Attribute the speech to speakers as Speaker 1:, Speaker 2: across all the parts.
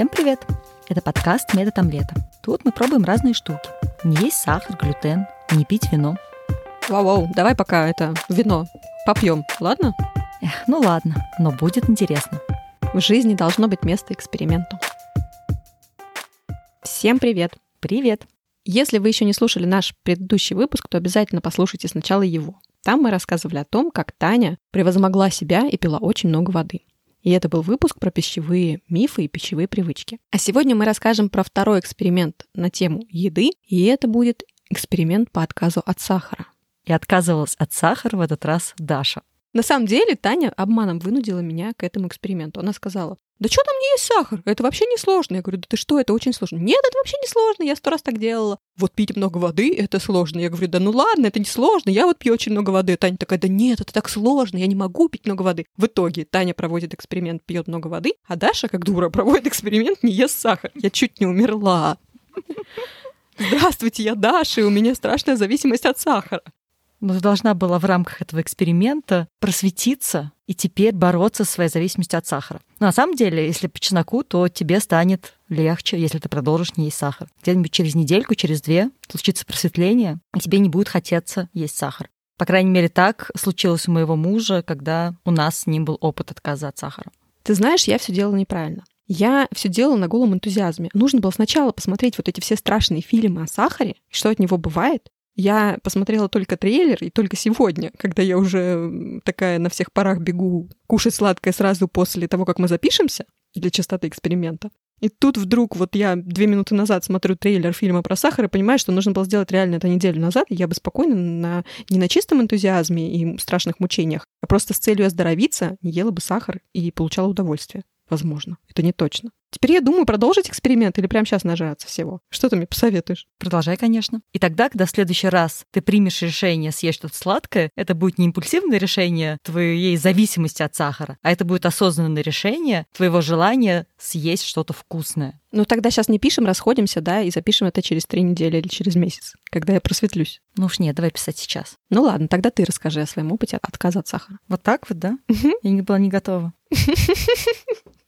Speaker 1: Всем привет! Это подкаст «Метод омлета». Тут мы пробуем разные штуки. Не есть сахар, глютен, не пить вино.
Speaker 2: Вау-вау, давай пока это вино попьем, ладно?
Speaker 1: Эх, ну ладно, но будет интересно.
Speaker 2: В жизни должно быть место эксперименту. Всем привет!
Speaker 1: Привет!
Speaker 2: Если вы еще не слушали наш предыдущий выпуск, то обязательно послушайте сначала его. Там мы рассказывали о том, как Таня превозмогла себя и пила очень много воды. И это был выпуск про пищевые мифы и пищевые привычки. А сегодня мы расскажем про второй эксперимент на тему еды, и это будет эксперимент по отказу от сахара.
Speaker 1: И отказывалась от сахара в этот раз Даша.
Speaker 2: На самом деле Таня обманом вынудила меня к этому эксперименту. Она сказала, да что там не есть сахар? Это вообще не сложно. Я говорю, да ты что, это очень сложно. Нет, это вообще не сложно, я сто раз так делала. Вот пить много воды, это сложно. Я говорю, да ну ладно, это не сложно, я вот пью очень много воды. Таня такая, да нет, это так сложно, я не могу пить много воды. В итоге Таня проводит эксперимент, пьет много воды, а Даша, как дура, проводит эксперимент, не ест сахар. Я чуть не умерла. Здравствуйте, я Даша, и у меня страшная зависимость от сахара
Speaker 1: должна была в рамках этого эксперимента просветиться и теперь бороться со своей зависимостью от сахара. Но на самом деле, если по чесноку, то тебе станет легче, если ты продолжишь не есть сахар. Где-нибудь через недельку, через две случится просветление, и тебе не будет хотеться есть сахар. По крайней мере, так случилось у моего мужа, когда у нас с ним был опыт отказа от сахара.
Speaker 2: Ты знаешь, я все делала неправильно. Я все делала на голом энтузиазме. Нужно было сначала посмотреть вот эти все страшные фильмы о сахаре, что от него бывает, я посмотрела только трейлер, и только сегодня, когда я уже такая на всех парах бегу кушать сладкое сразу после того, как мы запишемся для частоты эксперимента. И тут вдруг вот я две минуты назад смотрю трейлер фильма про сахар и понимаю, что нужно было сделать реально это неделю назад, и я бы спокойно на, не на чистом энтузиазме и страшных мучениях, а просто с целью оздоровиться не ела бы сахар и получала удовольствие. Возможно. Это не точно. Теперь я думаю, продолжить эксперимент или прямо сейчас нажаться всего. Что ты мне посоветуешь?
Speaker 1: Продолжай, конечно. И тогда, когда в следующий раз ты примешь решение съесть что-то сладкое, это будет не импульсивное решение твоей зависимости от сахара, а это будет осознанное решение твоего желания съесть что-то вкусное.
Speaker 2: Ну тогда сейчас не пишем, расходимся, да, и запишем это через три недели или через месяц, когда я просветлюсь.
Speaker 1: Ну уж нет, давай писать сейчас.
Speaker 2: Ну ладно, тогда ты расскажи о своем опыте отказа от сахара.
Speaker 1: Вот так вот, да? Я не была не готова.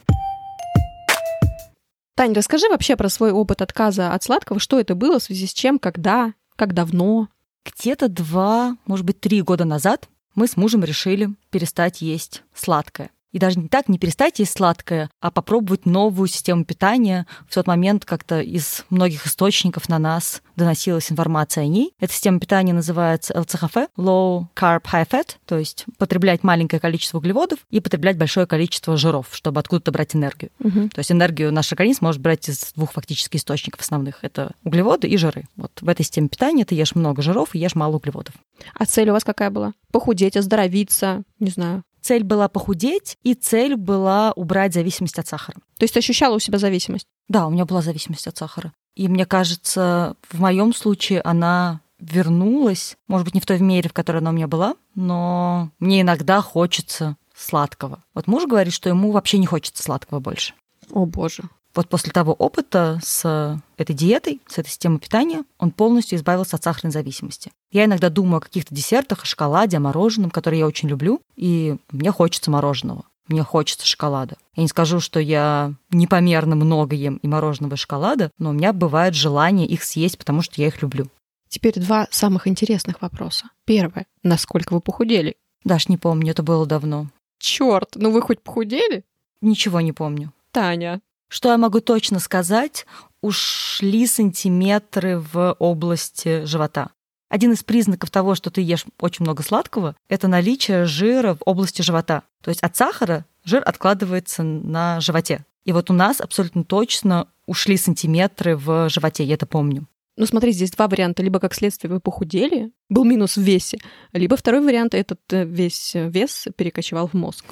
Speaker 2: Тань, расскажи вообще про свой опыт отказа от сладкого. Что это было, в связи с чем, когда, как давно?
Speaker 1: Где-то два, может быть, три года назад мы с мужем решили перестать есть сладкое. И даже не так, не перестать есть сладкое, а попробовать новую систему питания. В тот момент как-то из многих источников на нас доносилась информация о ней. Эта система питания называется ЛЦХФ, Low Carb High Fat, то есть потреблять маленькое количество углеводов и потреблять большое количество жиров, чтобы откуда-то брать энергию. Угу. То есть энергию наш организм может брать из двух фактически источников основных. Это углеводы и жиры. Вот в этой системе питания ты ешь много жиров и ешь мало углеводов.
Speaker 2: А цель у вас какая была? Похудеть, оздоровиться, не знаю.
Speaker 1: Цель была похудеть, и цель была убрать зависимость от сахара.
Speaker 2: То есть ты ощущала у себя зависимость?
Speaker 1: Да, у меня была зависимость от сахара. И мне кажется, в моем случае она вернулась, может быть, не в той мере, в которой она у меня была, но мне иногда хочется сладкого. Вот муж говорит, что ему вообще не хочется сладкого больше.
Speaker 2: О боже
Speaker 1: вот после того опыта с этой диетой, с этой системой питания, он полностью избавился от сахарной зависимости. Я иногда думаю о каких-то десертах, о шоколаде, о мороженом, которые я очень люблю, и мне хочется мороженого. Мне хочется шоколада. Я не скажу, что я непомерно много ем и мороженого, и шоколада, но у меня бывает желание их съесть, потому что я их люблю.
Speaker 2: Теперь два самых интересных вопроса. Первое. Насколько вы похудели?
Speaker 1: Даш, не помню, это было давно.
Speaker 2: Черт, ну вы хоть похудели?
Speaker 1: Ничего не помню.
Speaker 2: Таня,
Speaker 1: что я могу точно сказать? Ушли сантиметры в области живота. Один из признаков того, что ты ешь очень много сладкого, это наличие жира в области живота. То есть от сахара жир откладывается на животе. И вот у нас абсолютно точно ушли сантиметры в животе, я это помню.
Speaker 2: Ну смотри, здесь два варианта. Либо как следствие вы похудели, был минус в весе, либо второй вариант, этот э, весь вес перекочевал в мозг.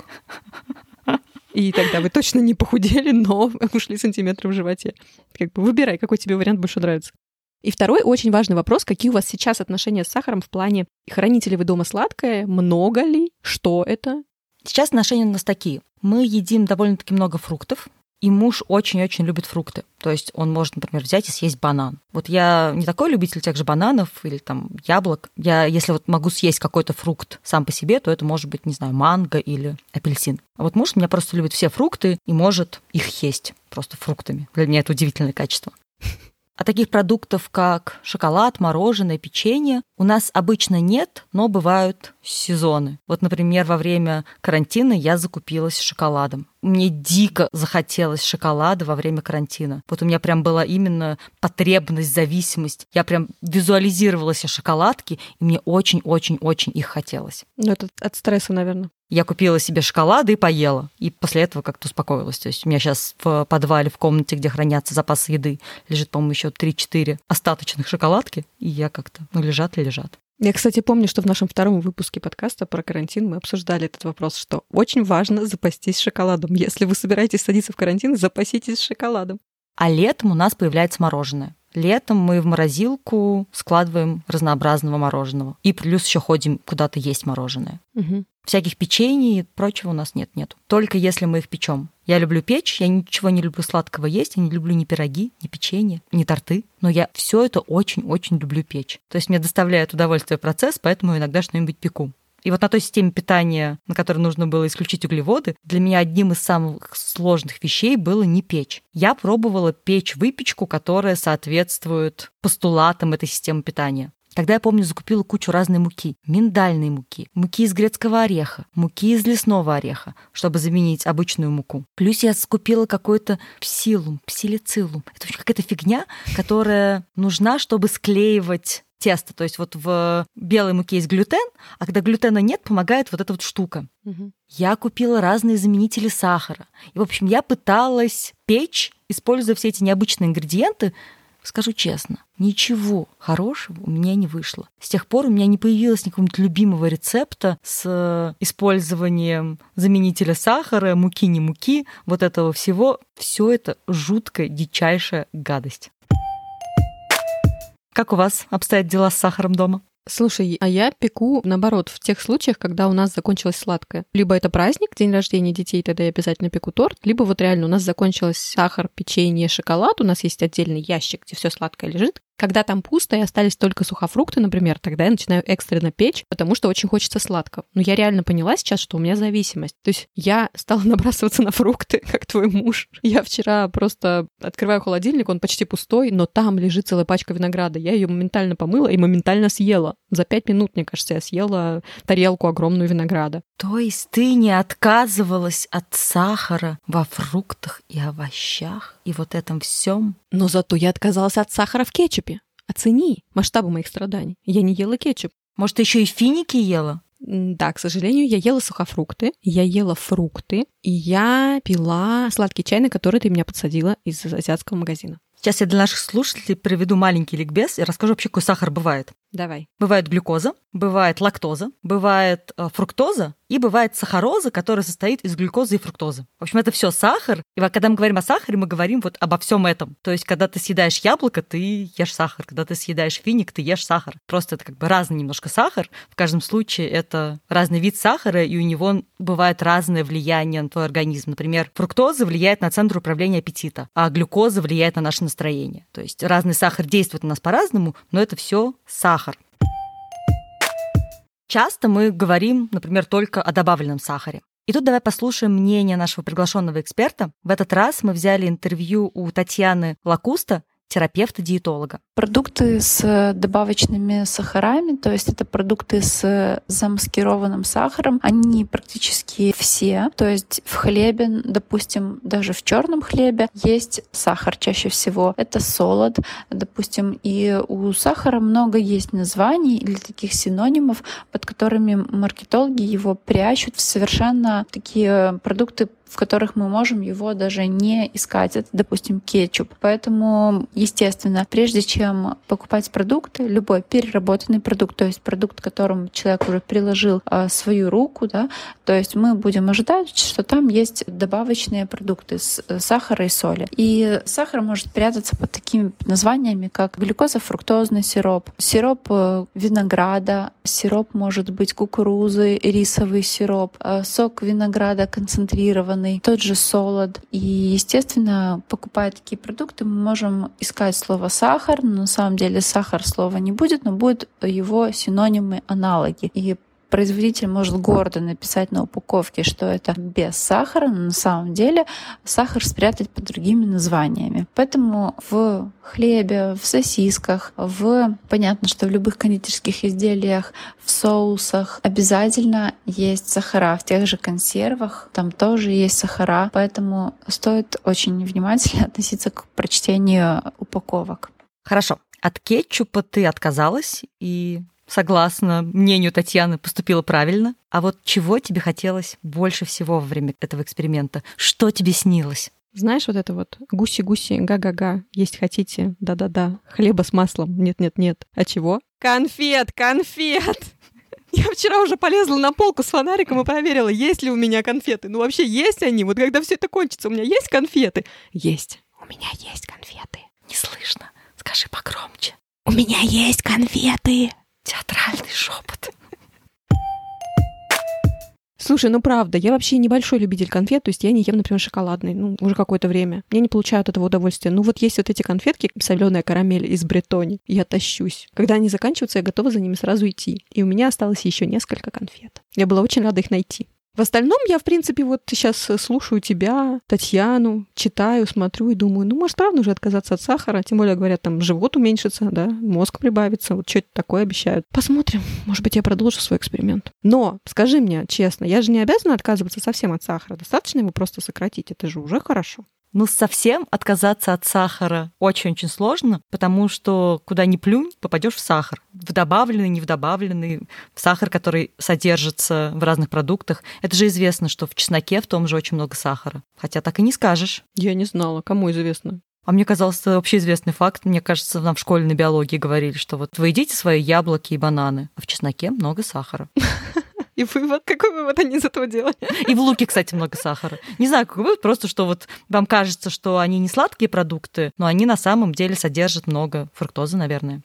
Speaker 2: И тогда вы точно не похудели, но ушли сантиметры в животе. Как бы выбирай, какой тебе вариант больше нравится. И второй очень важный вопрос, какие у вас сейчас отношения с сахаром в плане, храните ли вы дома сладкое, много ли, что это?
Speaker 1: Сейчас отношения у нас такие. Мы едим довольно-таки много фруктов, И муж очень-очень любит фрукты. То есть он может, например, взять и съесть банан. Вот я не такой любитель тех же бананов или там яблок. Я, если вот могу съесть какой-то фрукт сам по себе, то это может быть, не знаю, манго или апельсин. А вот муж меня просто любит все фрукты и может их есть просто фруктами. Для меня это удивительное качество. А таких продуктов, как шоколад, мороженое, печенье, у нас обычно нет, но бывают сезоны. Вот, например, во время карантина я закупилась шоколадом. Мне дико захотелось шоколада во время карантина. Вот у меня прям была именно потребность, зависимость. Я прям визуализировала себе шоколадки, и мне очень-очень-очень их хотелось.
Speaker 2: Ну, это от стресса, наверное.
Speaker 1: Я купила себе шоколады и поела. И после этого как-то успокоилась. То есть у меня сейчас в подвале, в комнате, где хранятся запасы еды, лежит, по-моему, еще 3-4 остаточных шоколадки. И я как-то, ну, лежат и лежат.
Speaker 2: Я, кстати, помню, что в нашем втором выпуске подкаста про карантин мы обсуждали этот вопрос, что очень важно запастись шоколадом. Если вы собираетесь садиться в карантин, запаситесь шоколадом.
Speaker 1: А летом у нас появляется мороженое. Летом мы в морозилку складываем разнообразного мороженого. И плюс еще ходим куда-то есть мороженое.
Speaker 2: Угу.
Speaker 1: Всяких печений и прочего у нас нет, нету. Только если мы их печем. Я люблю печь, я ничего не люблю сладкого есть, я не люблю ни пироги, ни печенье, ни торты, но я все это очень-очень люблю печь. То есть мне доставляет удовольствие процесс, поэтому иногда что-нибудь пеку. И вот на той системе питания, на которой нужно было исключить углеводы, для меня одним из самых сложных вещей было не печь. Я пробовала печь выпечку, которая соответствует постулатам этой системы питания. Тогда я помню, закупила кучу разной муки. Миндальной муки, муки из грецкого ореха, муки из лесного ореха, чтобы заменить обычную муку. Плюс я скупила какой-то псилум, псилицилум. Это какая-то фигня, которая нужна, чтобы склеивать тесто. То есть вот в белой муке есть глютен, а когда глютена нет, помогает вот эта вот штука.
Speaker 2: Угу.
Speaker 1: Я купила разные заменители сахара. И, в общем, я пыталась печь, используя все эти необычные ингредиенты, Скажу честно, ничего хорошего у меня не вышло. С тех пор у меня не появилось никакого-нибудь любимого рецепта с использованием заменителя сахара, муки не муки, вот этого всего. Все это жуткая, дичайшая гадость. Как у вас обстоят дела с сахаром дома?
Speaker 2: Слушай, а я пеку, наоборот, в тех случаях, когда у нас закончилось сладкое. Либо это праздник, день рождения детей, тогда я обязательно пеку торт, либо вот реально у нас закончилось сахар, печенье, шоколад, у нас есть отдельный ящик, где все сладкое лежит. Когда там пусто и остались только сухофрукты, например, тогда я начинаю экстренно печь, потому что очень хочется сладкого. Но я реально поняла сейчас, что у меня зависимость. То есть я стала набрасываться на фрукты, как твой муж. Я вчера просто открываю холодильник, он почти пустой, но там лежит целая пачка винограда. Я ее моментально помыла и моментально съела. За пять минут, мне кажется, я съела тарелку огромную винограда.
Speaker 1: То есть ты не отказывалась от сахара во фруктах и овощах и вот этом всем?
Speaker 2: Но зато я отказалась от сахара в кетчупе. Оцени масштабы моих страданий. Я не ела кетчуп.
Speaker 1: Может, ты еще и финики ела?
Speaker 2: Да, к сожалению, я ела сухофрукты, я ела фрукты, и я пила сладкий чай, на который ты меня подсадила из азиатского магазина.
Speaker 1: Сейчас я для наших слушателей приведу маленький ликбез и расскажу вообще, какой сахар бывает.
Speaker 2: Давай.
Speaker 1: Бывает глюкоза, бывает лактоза, бывает э, фруктоза и бывает сахароза, которая состоит из глюкозы и фруктозы. В общем, это все сахар. И когда мы говорим о сахаре, мы говорим вот обо всем этом. То есть, когда ты съедаешь яблоко, ты ешь сахар. Когда ты съедаешь финик, ты ешь сахар. Просто это как бы разный немножко сахар. В каждом случае это разный вид сахара, и у него бывает разное влияние на твой организм. Например, фруктоза влияет на центр управления аппетита, а глюкоза влияет на наше настроение. То есть разный сахар действует на нас по-разному, но это все сахар. Часто мы говорим, например, только о добавленном сахаре. И тут давай послушаем мнение нашего приглашенного эксперта. В этот раз мы взяли интервью у Татьяны Лакуста, терапевта-диетолога.
Speaker 3: Продукты с добавочными сахарами, то есть это продукты с замаскированным сахаром, они практически все. То есть в хлебе, допустим, даже в черном хлебе есть сахар чаще всего. Это солод, допустим, и у сахара много есть названий или таких синонимов, под которыми маркетологи его прячут в совершенно такие продукты в которых мы можем его даже не искать. Это, допустим, кетчуп. Поэтому, естественно, прежде чем покупать продукты, любой переработанный продукт, то есть продукт, к которому человек уже приложил а, свою руку, да, то есть мы будем ожидать, что там есть добавочные продукты с э, сахара и соли. И сахар может прятаться под такими названиями, как глюкоза-фруктозный сироп, сироп э, винограда, сироп может быть кукурузы, рисовый сироп, э, сок винограда концентрированный, соленый, тот же солод. И, естественно, покупая такие продукты, мы можем искать слово сахар, но на самом деле сахар слова не будет, но будут его синонимы, аналоги. И производитель может гордо написать на упаковке, что это без сахара, но на самом деле сахар спрятать под другими названиями. Поэтому в хлебе, в сосисках, в понятно, что в любых кондитерских изделиях, в соусах обязательно есть сахара. В тех же консервах там тоже есть сахара, поэтому стоит очень внимательно относиться к прочтению упаковок.
Speaker 1: Хорошо. От кетчупа ты отказалась и согласно мнению Татьяны, поступила правильно. А вот чего тебе хотелось больше всего во время этого эксперимента? Что тебе снилось?
Speaker 2: Знаешь, вот это вот гуси-гуси, га-га-га, есть хотите, да-да-да, хлеба с маслом, нет-нет-нет. А чего? Конфет, конфет! Я вчера уже полезла на полку с фонариком и проверила, есть ли у меня конфеты. Ну вообще есть они? Вот когда все это кончится, у меня есть конфеты? Есть. У меня есть конфеты.
Speaker 1: Не слышно. Скажи погромче.
Speaker 2: У меня есть конфеты.
Speaker 1: Театральный шепот.
Speaker 2: Слушай, ну правда, я вообще небольшой любитель конфет, то есть я не ем, например, шоколадный, ну, уже какое-то время. Я не получаю от этого удовольствия. Ну вот есть вот эти конфетки, соленая карамель из Бретони, я тащусь. Когда они заканчиваются, я готова за ними сразу идти. И у меня осталось еще несколько конфет. Я была очень рада их найти. В остальном я, в принципе, вот сейчас э, слушаю тебя, Татьяну, читаю, смотрю и думаю, ну, может, правда уже отказаться от сахара? Тем более, говорят, там живот уменьшится, да, мозг прибавится, вот что-то такое обещают. Посмотрим, может быть, я продолжу свой эксперимент. Но, скажи мне честно, я же не обязана отказываться совсем от сахара. Достаточно его просто сократить, это же уже хорошо.
Speaker 1: Ну, совсем отказаться от сахара очень-очень сложно, потому что куда ни плюнь, попадешь в сахар. В добавленный, не в добавленный, в сахар, который содержится в разных продуктах. Это же известно, что в чесноке в том же очень много сахара. Хотя так и не скажешь.
Speaker 2: Я не знала. Кому известно?
Speaker 1: А мне казалось, это общеизвестный факт. Мне кажется, нам в школе на биологии говорили, что вот вы едите свои яблоки и бананы, а в чесноке много сахара.
Speaker 2: И вывод, какой вывод они из этого делали?
Speaker 1: И в луке, кстати, много сахара. Не знаю, какой вывод, просто что вот вам кажется, что они не сладкие продукты, но они на самом деле содержат много фруктозы, наверное.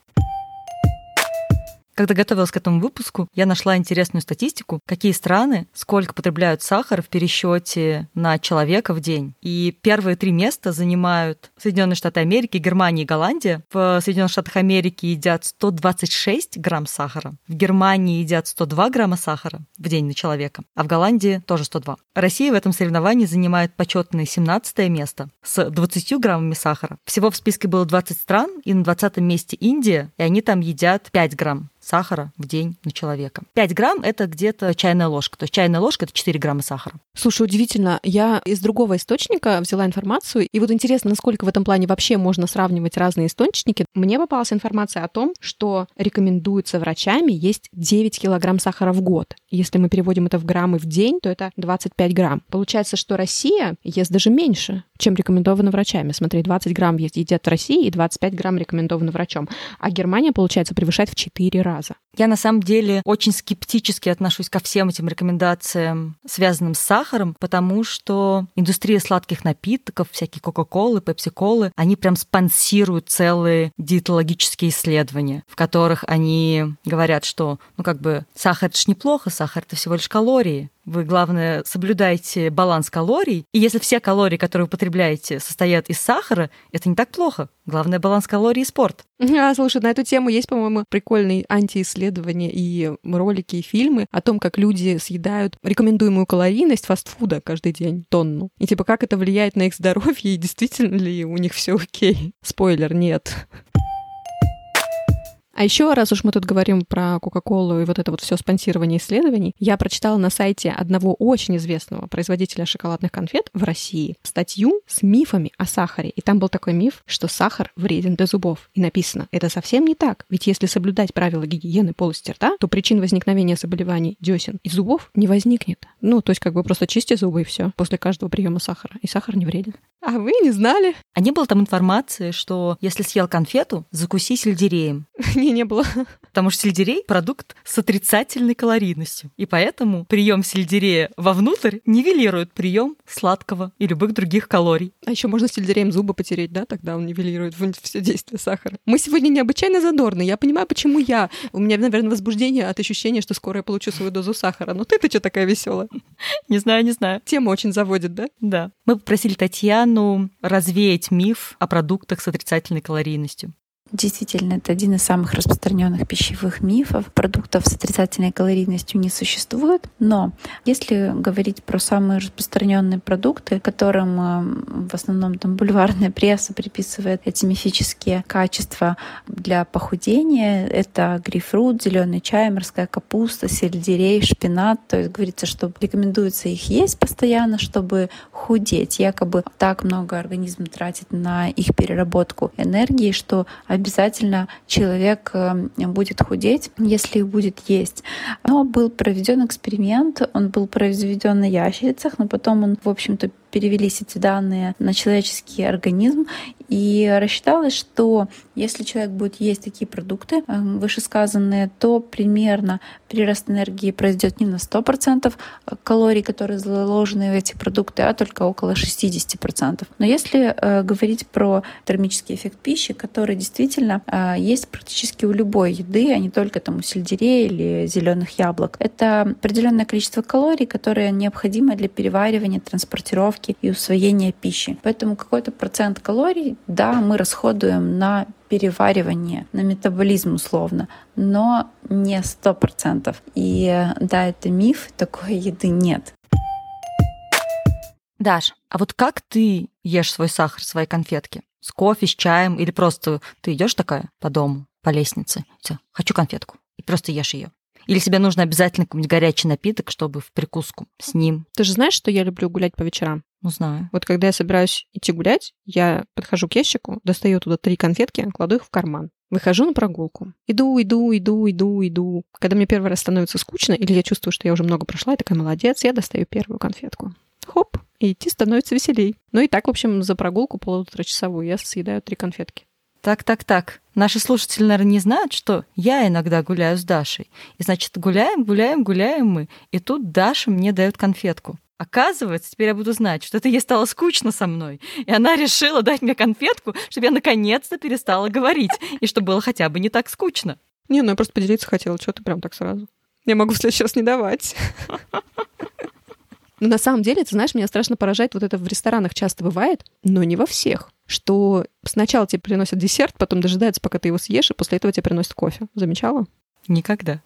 Speaker 1: Когда готовилась к этому выпуску, я нашла интересную статистику, какие страны сколько потребляют сахара в пересчете на человека в день. И первые три места занимают Соединенные Штаты Америки, Германия и Голландия. В Соединенных Штатах Америки едят 126 грамм сахара, в Германии едят 102 грамма сахара в день на человека, а в Голландии тоже 102. Россия в этом соревновании занимает почетное 17 место с 20 граммами сахара. Всего в списке было 20 стран, и на 20 месте Индия, и они там едят 5 грамм сахара в день на человека. 5 грамм – это где-то чайная ложка. То есть чайная ложка – это 4 грамма сахара.
Speaker 2: Слушай, удивительно. Я из другого источника взяла информацию, и вот интересно, насколько в этом плане вообще можно сравнивать разные источники. Мне попалась информация о том, что рекомендуется врачами есть 9 килограмм сахара в год. Если мы переводим это в граммы в день, то это 25 грамм. Получается, что Россия ест даже меньше, чем рекомендовано врачами. Смотри, 20 грамм едят в России и 25 грамм рекомендовано врачом. А Германия, получается, превышает в 4 раза раза.
Speaker 1: Я на самом деле очень скептически отношусь ко всем этим рекомендациям, связанным с сахаром, потому что индустрия сладких напитков, всякие Кока-Колы, Пепси-Колы, они прям спонсируют целые диетологические исследования, в которых они говорят, что, ну как бы, сахар это ж неплохо, сахар это всего лишь калории, вы, главное, соблюдайте баланс калорий. И если все калории, которые вы потребляете, состоят из сахара, это не так плохо. Главное, баланс калорий и спорт.
Speaker 2: А, слушай, на эту тему есть, по-моему, прикольные антиисследования и ролики, и фильмы о том, как люди съедают рекомендуемую калорийность фастфуда каждый день, тонну. И типа, как это влияет на их здоровье, и действительно ли у них все окей. Спойлер, нет. А еще, раз уж мы тут говорим про Кока-Колу и вот это вот все спонсирование исследований, я прочитала на сайте одного очень известного производителя шоколадных конфет в России статью с мифами о сахаре. И там был такой миф, что сахар вреден для зубов. И написано, это совсем не так. Ведь если соблюдать правила гигиены полости рта, то причин возникновения заболеваний десен и зубов не возникнет. Ну, то есть как бы просто чисти зубы и все после каждого приема сахара. И сахар не вреден. А вы не знали?
Speaker 1: А не было там информации, что если съел конфету, закуси сельдереем?
Speaker 2: сомнений не было.
Speaker 1: Потому что сельдерей — продукт с отрицательной калорийностью. И поэтому прием сельдерея вовнутрь нивелирует прием сладкого и любых других калорий.
Speaker 2: А еще можно сельдереем зубы потереть, да? Тогда он нивелирует все действие сахара. Мы сегодня необычайно задорны. Я понимаю, почему я. У меня, наверное, возбуждение от ощущения, что скоро я получу свою дозу сахара. Но ты-то что такая веселая?
Speaker 1: Не знаю, не знаю.
Speaker 2: Тема очень заводит, да?
Speaker 1: Да. Мы попросили Татьяну развеять миф о продуктах с отрицательной калорийностью.
Speaker 3: Действительно, это один из самых распространенных пищевых мифов. Продуктов с отрицательной калорийностью не существует. Но если говорить про самые распространенные продукты, которым э, в основном там бульварная пресса приписывает эти мифические качества для похудения, это грейпфрут, зеленый чай, морская капуста, сельдерей, шпинат. То есть говорится, что рекомендуется их есть постоянно, чтобы худеть. Якобы так много организм тратит на их переработку энергии, что обязательно человек э, будет худеть, если будет есть. Но был проведен эксперимент, он был произведен на ящерицах, но потом он, в общем-то, перевелись эти данные на человеческий организм, и рассчиталось, что если человек будет есть такие продукты, э, вышесказанные, то примерно прирост энергии произойдет не на 100% калорий, которые заложены в эти продукты, а только около 60%. Но если э, говорить про термический эффект пищи, который действительно э, есть практически у любой еды, а не только там у сельдерея или зеленых яблок, это определенное количество калорий, которое необходимо для переваривания, транспортировки переварки и усвоения пищи. Поэтому какой-то процент калорий, да, мы расходуем на переваривание, на метаболизм условно, но не сто процентов. И да, это миф, такой еды нет.
Speaker 1: Даш, а вот как ты ешь свой сахар, свои конфетки? С кофе, с чаем или просто ты идешь такая по дому, по лестнице, все, хочу конфетку, и просто ешь ее? Или тебе нужно обязательно какой-нибудь горячий напиток, чтобы в прикуску с ним?
Speaker 2: Ты же знаешь, что я люблю гулять по вечерам?
Speaker 1: Ну, знаю.
Speaker 2: Вот когда я собираюсь идти гулять, я подхожу к ящику, достаю туда три конфетки, кладу их в карман. Выхожу на прогулку. Иду, иду, иду, иду, иду. Когда мне первый раз становится скучно, или я чувствую, что я уже много прошла, я такая молодец, я достаю первую конфетку. Хоп, и идти становится веселей. Ну и так, в общем, за прогулку полуторачасовую я съедаю три конфетки.
Speaker 1: Так, так, так. Наши слушатели, наверное, не знают, что я иногда гуляю с Дашей. И, значит, гуляем, гуляем, гуляем мы. И тут Даша мне дает конфетку. Оказывается, теперь я буду знать, что это ей стало скучно со мной. И она решила дать мне конфетку, чтобы я наконец-то перестала говорить. И чтобы было хотя бы не так скучно.
Speaker 2: Не, ну я просто поделиться хотела. Что ты прям так сразу? Я могу в следующий раз не давать. Но на самом деле, ты знаешь, меня страшно поражает, вот это в ресторанах часто бывает, но не во всех, что сначала тебе приносят десерт, потом дожидаются, пока ты его съешь, и после этого тебе приносят кофе. Замечала?
Speaker 1: Никогда.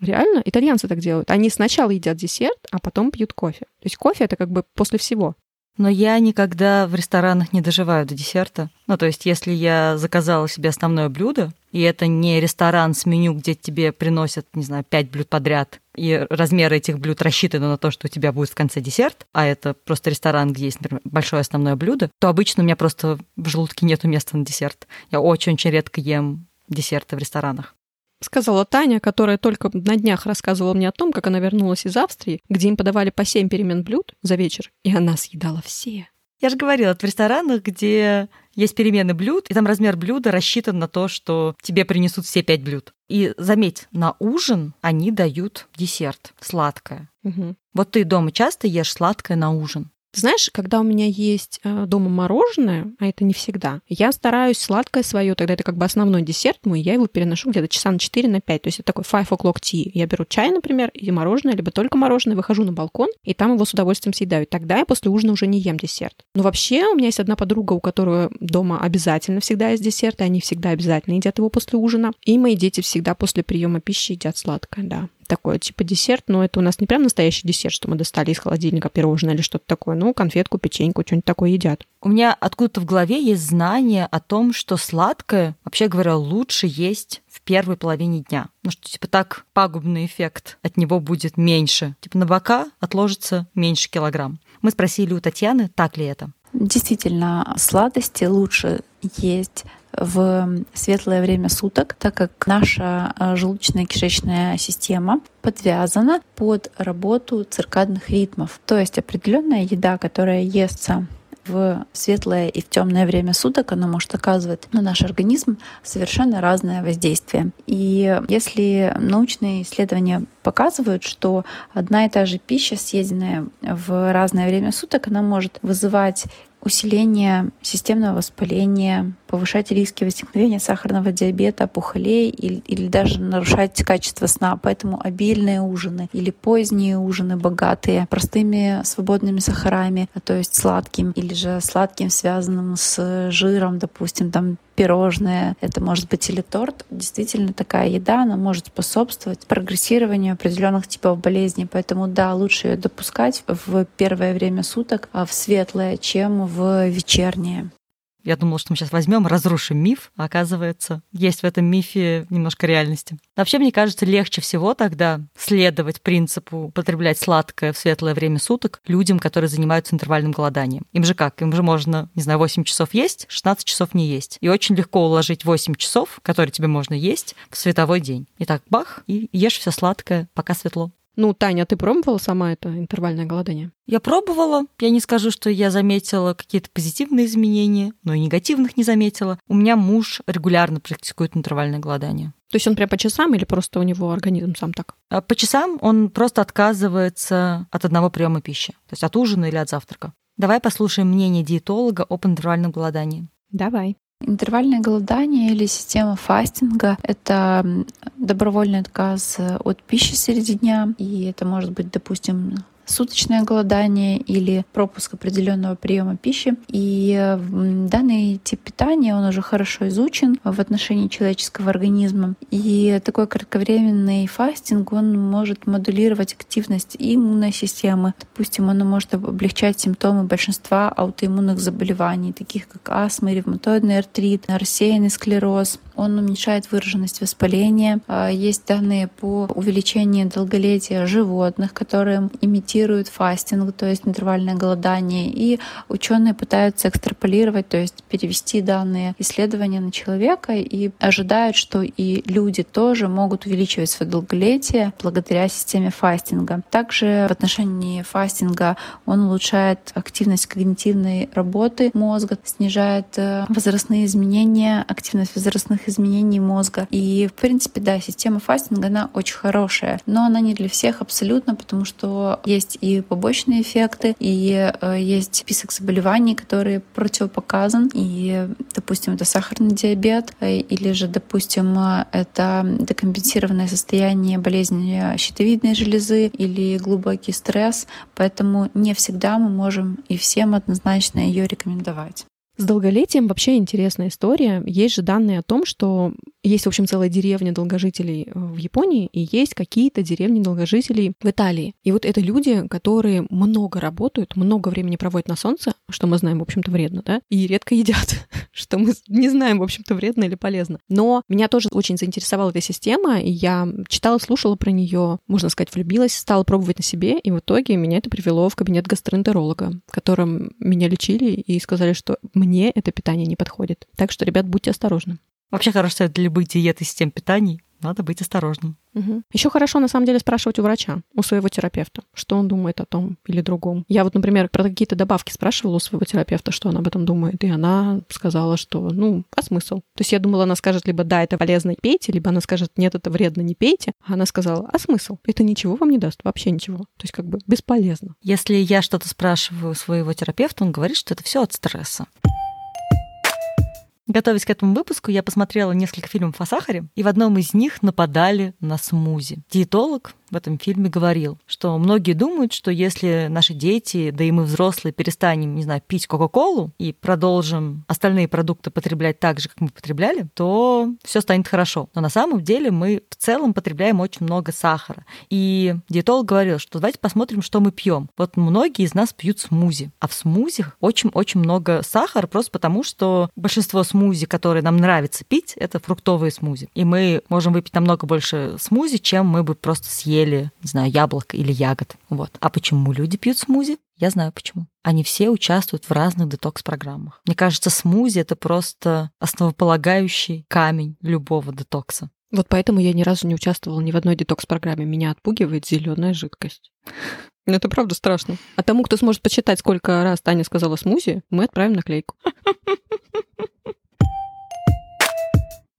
Speaker 2: Реально? Итальянцы так делают. Они сначала едят десерт, а потом пьют кофе. То есть кофе это как бы после всего.
Speaker 1: Но я никогда в ресторанах не доживаю до десерта. Ну, то есть, если я заказала себе основное блюдо, и это не ресторан с меню, где тебе приносят, не знаю, пять блюд подряд, и размеры этих блюд рассчитаны на то, что у тебя будет в конце десерт, а это просто ресторан, где есть, например, большое основное блюдо, то обычно у меня просто в желудке нету места на десерт. Я очень-очень редко ем десерты в ресторанах
Speaker 2: сказала Таня, которая только на днях рассказывала мне о том, как она вернулась из Австрии, где им подавали по семь перемен блюд за вечер, и она съедала все.
Speaker 1: Я же говорила, в ресторанах, где есть перемены блюд, и там размер блюда рассчитан на то, что тебе принесут все пять блюд. И заметь, на ужин они дают десерт, сладкое.
Speaker 2: Угу.
Speaker 1: Вот ты дома часто ешь сладкое на ужин?
Speaker 2: Знаешь, когда у меня есть э, дома мороженое, а это не всегда, я стараюсь сладкое свое, тогда это как бы основной десерт мой, я его переношу где-то часа на 4 на 5. То есть это такой 5 o'clock tea. Я беру чай, например, и мороженое, либо только мороженое, выхожу на балкон, и там его с удовольствием съедаю. Тогда я после ужина уже не ем десерт. Но вообще у меня есть одна подруга, у которой дома обязательно всегда есть десерт, и они всегда обязательно едят его после ужина. И мои дети всегда после приема пищи едят сладкое, да такое, типа десерт, но это у нас не прям настоящий десерт, что мы достали из холодильника пирожное или что-то такое, ну, конфетку, печеньку, что-нибудь такое едят.
Speaker 1: У меня откуда-то в голове есть знание о том, что сладкое, вообще говоря, лучше есть в первой половине дня. Ну что, типа, так пагубный эффект от него будет меньше. Типа, на бока отложится меньше килограмм. Мы спросили у Татьяны, так ли это.
Speaker 3: Действительно, сладости лучше есть в светлое время суток, так как наша э, желудочная кишечная система подвязана под работу циркадных ритмов. То есть определенная еда, которая естся в светлое и в темное время суток оно может оказывать на наш организм совершенно разное воздействие. И если научные исследования показывают, что одна и та же пища, съеденная в разное время суток, она может вызывать усиление системного воспаления, повышать риски возникновения сахарного диабета, опухолей или, или даже нарушать качество сна. Поэтому обильные ужины или поздние ужины, богатые простыми свободными сахарами, а то есть сладким или же сладким, связанным с жиром, допустим, там пирожное, это может быть или торт. Действительно, такая еда, она может способствовать прогрессированию определенных типов болезней. Поэтому, да, лучше ее допускать в первое время суток, а в светлое, чем в вечернее.
Speaker 1: Я думала, что мы сейчас возьмем, разрушим миф, а оказывается, есть в этом мифе немножко реальности. Вообще, мне кажется, легче всего тогда следовать принципу потреблять сладкое в светлое время суток людям, которые занимаются интервальным голоданием. Им же как? Им же можно, не знаю, 8 часов есть, 16 часов не есть. И очень легко уложить 8 часов, которые тебе можно есть, в световой день. Итак, бах, и ешь все сладкое, пока светло.
Speaker 2: Ну, Таня, ты пробовала сама это интервальное голодание?
Speaker 1: Я пробовала. Я не скажу, что я заметила какие-то позитивные изменения, но и негативных не заметила. У меня муж регулярно практикует интервальное голодание.
Speaker 2: То есть он прям по часам или просто у него организм сам так?
Speaker 1: А по часам он просто отказывается от одного приема пищи, то есть от ужина или от завтрака. Давай послушаем мнение диетолога об интервальном голодании.
Speaker 2: Давай.
Speaker 3: Интервальное голодание или система фастинга — это добровольный отказ от пищи среди дня, и это может быть, допустим, суточное голодание или пропуск определенного приема пищи. И данный тип питания, он уже хорошо изучен в отношении человеческого организма. И такой кратковременный фастинг, он может модулировать активность иммунной системы. Допустим, он может облегчать симптомы большинства аутоиммунных заболеваний, таких как астма, ревматоидный артрит, рассеянный склероз. Он уменьшает выраженность воспаления. А, есть данные по увеличению долголетия животных, которые имитируют имитируют фастинг, то есть интервальное голодание, и ученые пытаются экстраполировать, то есть перевести данные исследования на человека и ожидают, что и люди тоже могут увеличивать свое долголетие благодаря системе фастинга. Также в отношении фастинга он улучшает активность когнитивной работы мозга, снижает э, возрастные изменения, активность возрастных изменений мозга. И, в принципе, да, система фастинга, она очень хорошая, но она не для всех абсолютно, потому что есть есть и побочные эффекты, и э, есть список заболеваний, которые противопоказан. И, допустим, это сахарный диабет, э, или же, допустим, это декомпенсированное состояние болезни щитовидной железы или глубокий стресс. Поэтому не всегда мы можем и всем однозначно ее рекомендовать.
Speaker 2: С долголетием вообще интересная история. Есть же данные о том, что есть, в общем, целая деревня долгожителей э, в Японии, и есть какие-то деревни долгожителей в Италии. И вот это люди, которые много работают, много времени проводят на солнце, что мы знаем, в общем-то, вредно, да, и редко едят, что мы не знаем, в общем-то, вредно или полезно. Но меня тоже очень заинтересовала эта система, и я читала, слушала про нее, можно сказать, влюбилась, стала пробовать на себе, и в итоге меня это привело в кабинет гастроэнтеролога, которым меня лечили и сказали, что мне это питание не подходит. Так что, ребят, будьте осторожны.
Speaker 1: Вообще хорошо совет для любых диет и систем питаний. Надо быть осторожным.
Speaker 2: Угу. Еще хорошо, на самом деле, спрашивать у врача, у своего терапевта, что он думает о том или другом. Я вот, например, про какие-то добавки спрашивала у своего терапевта, что она об этом думает, и она сказала, что, ну, а смысл? То есть я думала, она скажет либо да, это полезно, пейте, либо она скажет нет, это вредно, не пейте. А она сказала, а смысл? Это ничего вам не даст, вообще ничего. То есть как бы бесполезно.
Speaker 1: Если я что-то спрашиваю у своего терапевта, он говорит, что это все от стресса. Готовясь к этому выпуску, я посмотрела несколько фильмов о сахаре, и в одном из них нападали на смузи. Диетолог в этом фильме говорил, что многие думают, что если наши дети, да и мы взрослые, перестанем, не знаю, пить Кока-Колу и продолжим остальные продукты потреблять так же, как мы потребляли, то все станет хорошо. Но на самом деле мы в целом потребляем очень много сахара. И диетолог говорил, что давайте посмотрим, что мы пьем. Вот многие из нас пьют смузи, а в смузи очень-очень много сахара, просто потому что большинство смузи, которые нам нравится пить, это фруктовые смузи. И мы можем выпить намного больше смузи, чем мы бы просто съели съели, не знаю, яблок или ягод. Вот. А почему люди пьют смузи? Я знаю почему. Они все участвуют в разных детокс-программах. Мне кажется, смузи — это просто основополагающий камень любого детокса.
Speaker 2: Вот поэтому я ни разу не участвовала ни в одной детокс-программе. Меня отпугивает зеленая жидкость. Ну, это правда страшно. А тому, кто сможет почитать, сколько раз Таня сказала смузи, мы отправим наклейку.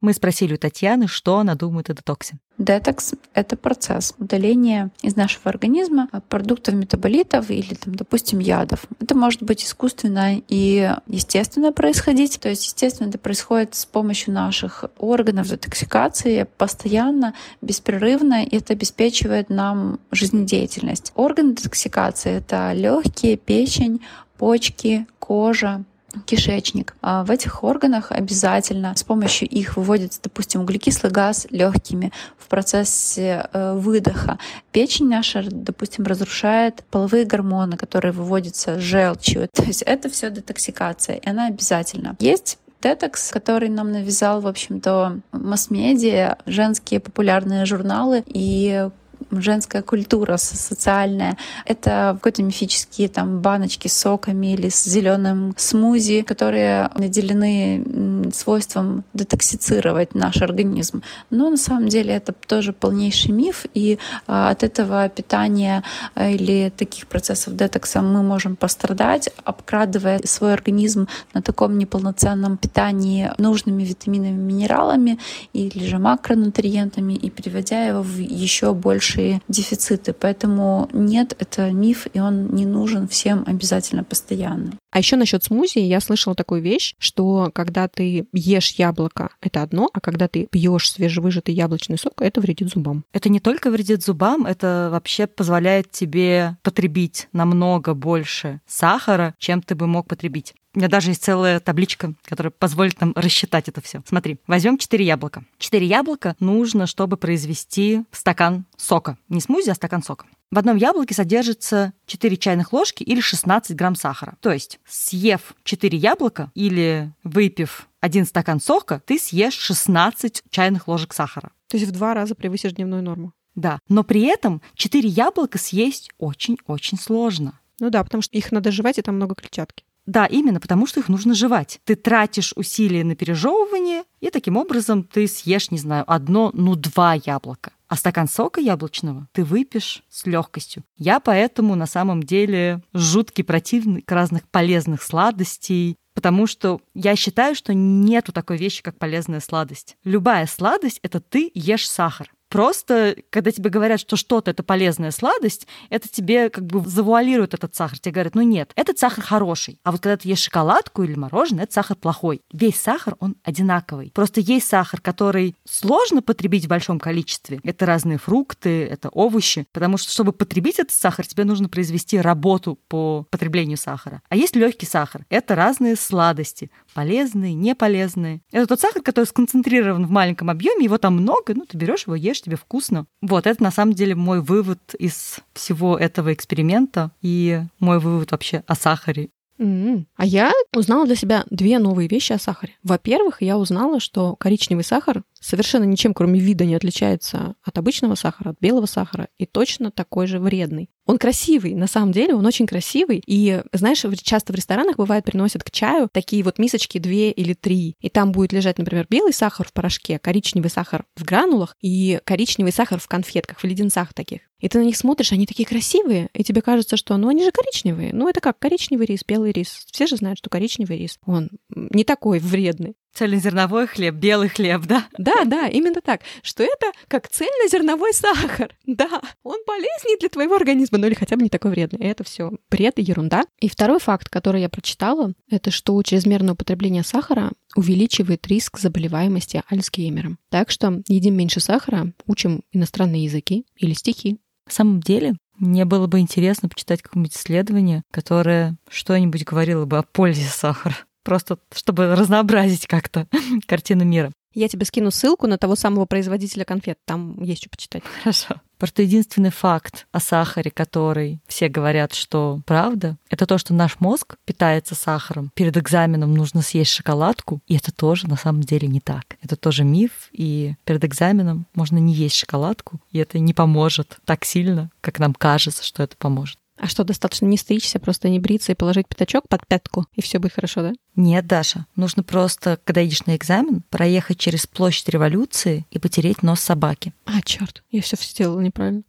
Speaker 1: Мы спросили у Татьяны, что она думает о детоксе.
Speaker 3: Детокс — это процесс удаления из нашего организма продуктов метаболитов или, там, допустим, ядов. Это может быть искусственно и естественно происходить. То есть, естественно, это происходит с помощью наших органов детоксикации постоянно, беспрерывно, и это обеспечивает нам жизнедеятельность. Органы детоксикации — это легкие, печень, почки, кожа, кишечник. А в этих органах обязательно с помощью их выводится, допустим, углекислый газ легкими в процессе э, выдоха. Печень наша, допустим, разрушает половые гормоны, которые выводятся желчью. То есть это все детоксикация, и она обязательно. Есть детокс, который нам навязал, в общем-то, масс-медиа, женские популярные журналы и женская культура социальная. Это какие-то мифические там баночки с соками или с зеленым смузи, которые наделены свойством детоксицировать наш организм. Но на самом деле это тоже полнейший миф, и а, от этого питания а, или таких процессов детокса мы можем пострадать, обкрадывая свой организм на таком неполноценном питании нужными витаминами, минералами или же макронутриентами и приводя его в еще больше большие дефициты. Поэтому нет, это миф, и он не нужен всем обязательно постоянно.
Speaker 2: А еще насчет смузи я слышала такую вещь, что когда ты ешь яблоко, это одно, а когда ты пьешь свежевыжатый яблочный сок, это вредит зубам.
Speaker 1: Это не только вредит зубам, это вообще позволяет тебе потребить намного больше сахара, чем ты бы мог потребить. У меня даже есть целая табличка, которая позволит нам рассчитать это все. Смотри, возьмем 4 яблока. 4 яблока нужно, чтобы произвести стакан сока. Не смузи, а стакан сока. В одном яблоке содержится 4 чайных ложки или 16 грамм сахара. То есть, съев 4 яблока или выпив один стакан сока, ты съешь 16 чайных ложек сахара.
Speaker 2: То есть в два раза превысишь дневную норму.
Speaker 1: Да, но при этом 4 яблока съесть очень-очень сложно.
Speaker 2: Ну да, потому что их надо жевать, и там много клетчатки.
Speaker 1: Да, именно потому, что их нужно жевать. Ты тратишь усилия на пережевывание, и таким образом ты съешь, не знаю, одно, ну, два яблока. А стакан сока яблочного ты выпьешь с легкостью. Я поэтому на самом деле жуткий противник разных полезных сладостей, потому что я считаю, что нету такой вещи, как полезная сладость. Любая сладость — это ты ешь сахар. Просто, когда тебе говорят, что что-то это полезная сладость, это тебе как бы завуалирует этот сахар. Тебе говорят, ну нет, этот сахар хороший. А вот когда ты ешь шоколадку или мороженое, этот сахар плохой. Весь сахар, он одинаковый. Просто есть сахар, который сложно потребить в большом количестве. Это разные фрукты, это овощи. Потому что, чтобы потребить этот сахар, тебе нужно произвести работу по потреблению сахара. А есть легкий сахар. Это разные сладости. Полезные, неполезные. Это тот сахар, который сконцентрирован в маленьком объеме, его там много, ну, ты берешь его, ешь, тебе вкусно. Вот, это на самом деле мой вывод из всего этого эксперимента и мой вывод вообще о сахаре.
Speaker 2: Mm-hmm. А я узнала для себя две новые вещи о сахаре. Во-первых, я узнала, что коричневый сахар совершенно ничем, кроме вида, не отличается от обычного сахара, от белого сахара, и точно такой же вредный. Он красивый, на самом деле, он очень красивый. И, знаешь, часто в ресторанах бывает приносят к чаю такие вот мисочки две или три. И там будет лежать, например, белый сахар в порошке, коричневый сахар в гранулах и коричневый сахар в конфетках, в леденцах таких. И ты на них смотришь, они такие красивые, и тебе кажется, что ну они же коричневые. Ну это как коричневый рис, белый рис. Все же знают, что коричневый рис, он не такой вредный.
Speaker 1: Цельнозерновой хлеб, белый хлеб, да?
Speaker 2: Да, да, именно так. Что это как цельнозерновой сахар. Да, он полезнее для твоего организма, ну или хотя бы не такой вредный. Это все бред и ерунда. И второй факт, который я прочитала, это что чрезмерное употребление сахара увеличивает риск заболеваемости Альцгеймером. Так что едим меньше сахара, учим иностранные языки или стихи.
Speaker 1: На самом деле, мне было бы интересно почитать какое-нибудь исследование, которое что-нибудь говорило бы о пользе сахара просто чтобы разнообразить как-то картину мира.
Speaker 2: Я тебе скину ссылку на того самого производителя конфет. Там есть что почитать.
Speaker 1: Хорошо. Просто единственный факт о сахаре, который все говорят, что правда, это то, что наш мозг питается сахаром. Перед экзаменом нужно съесть шоколадку, и это тоже на самом деле не так. Это тоже миф, и перед экзаменом можно не есть шоколадку, и это не поможет так сильно, как нам кажется, что это поможет.
Speaker 2: А что, достаточно не стричься, просто не бриться и положить пятачок под пятку, и все будет хорошо, да?
Speaker 1: Нет, Даша, нужно просто, когда идешь на экзамен, проехать через площадь революции и потереть нос собаки.
Speaker 2: А, черт, я все сделала неправильно.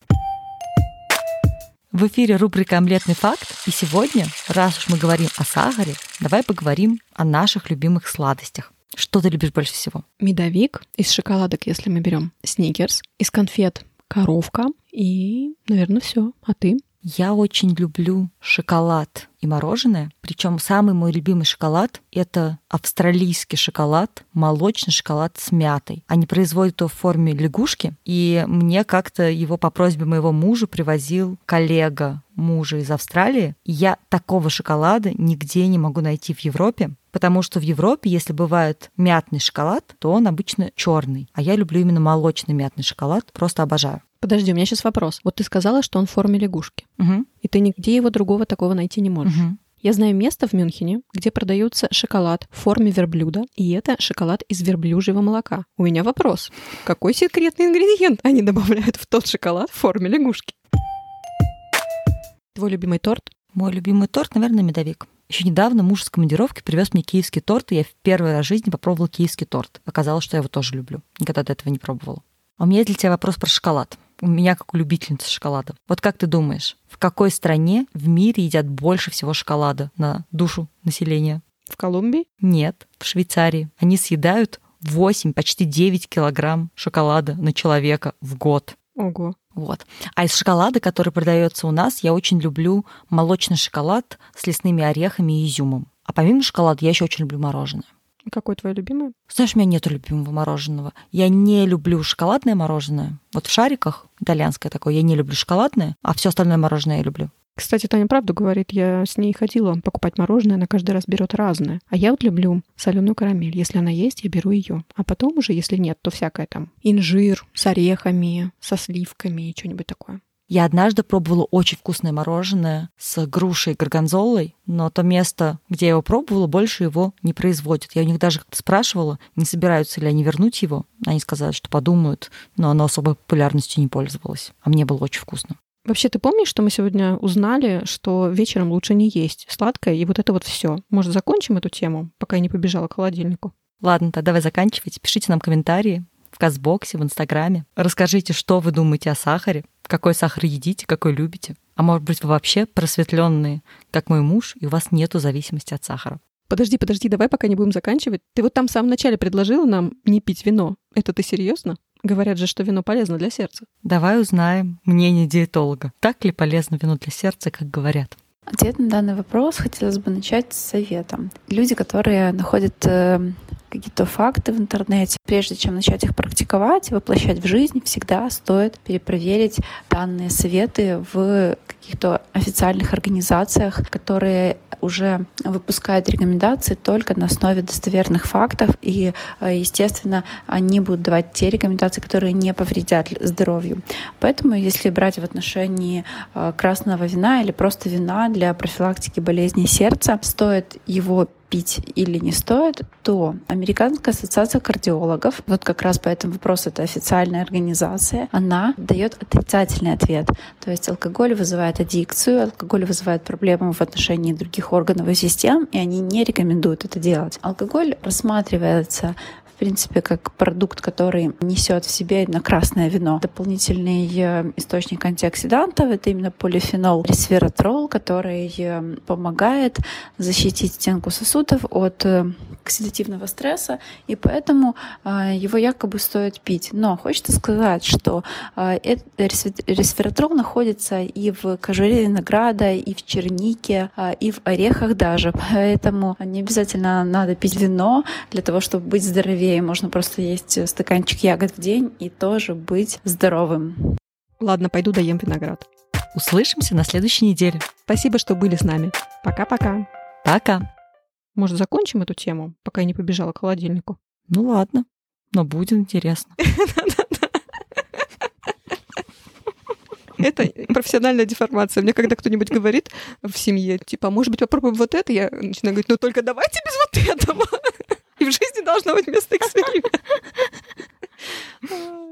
Speaker 1: В эфире рубрика «Омлетный факт», и сегодня, раз уж мы говорим о сахаре, давай поговорим о наших любимых сладостях. Что ты любишь больше всего?
Speaker 2: Медовик из шоколадок, если мы берем сникерс, из конфет коровка и, наверное, все. А ты?
Speaker 1: Я очень люблю шоколад и мороженое. Причем самый мой любимый шоколад — это австралийский шоколад, молочный шоколад с мятой. Они производят его в форме лягушки, и мне как-то его по просьбе моего мужа привозил коллега мужа из Австралии. И я такого шоколада нигде не могу найти в Европе, потому что в Европе, если бывает мятный шоколад, то он обычно черный. А я люблю именно молочный мятный шоколад, просто обожаю.
Speaker 2: Подожди, у меня сейчас вопрос. Вот ты сказала, что он в форме лягушки.
Speaker 1: Угу.
Speaker 2: И ты нигде его другого такого найти не можешь.
Speaker 1: Угу.
Speaker 2: Я знаю место в Мюнхене, где продается шоколад в форме верблюда, и это шоколад из верблюжьего молока. У меня вопрос. Какой секретный ингредиент они добавляют в тот шоколад в форме лягушки? Твой любимый торт?
Speaker 1: Мой любимый торт, наверное, медовик. Еще недавно муж с командировки привез мне киевский торт, и я в первый раз в жизни попробовала киевский торт. Оказалось, что я его тоже люблю. Никогда до этого не пробовала. А у меня есть для тебя вопрос про шоколад у меня как у любительницы шоколада. Вот как ты думаешь, в какой стране в мире едят больше всего шоколада на душу населения?
Speaker 2: В Колумбии?
Speaker 1: Нет, в Швейцарии. Они съедают 8, почти 9 килограмм шоколада на человека в год.
Speaker 2: Ого.
Speaker 1: Вот. А из шоколада, который продается у нас, я очень люблю молочный шоколад с лесными орехами и изюмом. А помимо шоколада я еще очень люблю мороженое.
Speaker 2: Какое твое любимое?
Speaker 1: Знаешь, у меня нет любимого мороженого. Я не люблю шоколадное мороженое. Вот в шариках, итальянское такое, я не люблю шоколадное, а все остальное мороженое я люблю.
Speaker 2: Кстати, Таня правду говорит, я с ней ходила покупать мороженое, она каждый раз берет разное. А я вот люблю соленую карамель. Если она есть, я беру ее. А потом уже, если нет, то всякое там. Инжир с орехами, со сливками и что-нибудь такое.
Speaker 1: Я однажды пробовала очень вкусное мороженое с грушей и горгонзолой, но то место, где я его пробовала, больше его не производят. Я у них даже спрашивала, не собираются ли они вернуть его. Они сказали, что подумают, но оно особой популярностью не пользовалось. А мне было очень вкусно.
Speaker 2: Вообще, ты помнишь, что мы сегодня узнали, что вечером лучше не есть сладкое, и вот это вот все. Может, закончим эту тему, пока я не побежала к холодильнику?
Speaker 1: Ладно, тогда давай заканчивайте. Пишите нам комментарии в Казбоксе, в Инстаграме. Расскажите, что вы думаете о сахаре, какой сахар едите, какой любите. А может быть, вы вообще просветленные, как мой муж, и у вас нету зависимости от сахара.
Speaker 2: Подожди, подожди, давай пока не будем заканчивать. Ты вот там в самом начале предложила нам не пить вино. Это ты серьезно? Говорят же, что вино полезно для сердца.
Speaker 1: Давай узнаем мнение диетолога. Так ли полезно вино для сердца, как говорят?
Speaker 3: Ответ на данный вопрос хотелось бы начать с советом. Люди, которые находят э, какие-то факты в интернете, прежде чем начать их практиковать и воплощать в жизнь, всегда стоит перепроверить данные советы в каких-то официальных организациях, которые уже выпускают рекомендации только на основе достоверных фактов, и, э, естественно, они будут давать те рекомендации, которые не повредят здоровью. Поэтому, если брать в отношении э, красного вина или просто вина для профилактики болезней сердца, стоит его пить или не стоит, то Американская ассоциация кардиологов, вот как раз по этому вопросу это официальная организация, она дает отрицательный ответ. То есть алкоголь вызывает аддикцию, алкоголь вызывает проблемы в отношении других органов и систем, и они не рекомендуют это делать. Алкоголь рассматривается принципе, как продукт, который несет в себе именно красное вино. Дополнительный э, источник антиоксидантов — это именно полифенол ресвератрол, который э, помогает защитить стенку сосудов от э, оксидативного стресса, и поэтому его якобы стоит пить. Но хочется сказать, что ресвератрол находится и в кожуре винограда, и в чернике, и в орехах даже. Поэтому не обязательно надо пить вино для того, чтобы быть здоровее здоровее. Можно просто есть стаканчик ягод в день и тоже быть здоровым.
Speaker 2: Ладно, пойду доем виноград.
Speaker 1: Услышимся на следующей неделе.
Speaker 2: Спасибо, что были с нами. Пока-пока.
Speaker 1: Пока.
Speaker 2: Может, закончим эту тему, пока я не побежала к холодильнику?
Speaker 1: Ну ладно, но будет интересно.
Speaker 2: Это профессиональная деформация. Мне когда кто-нибудь говорит в семье, типа, может быть, попробуем вот это, я начинаю говорить, ну только давайте без вот этого. И в жизни должно быть место эксперимента.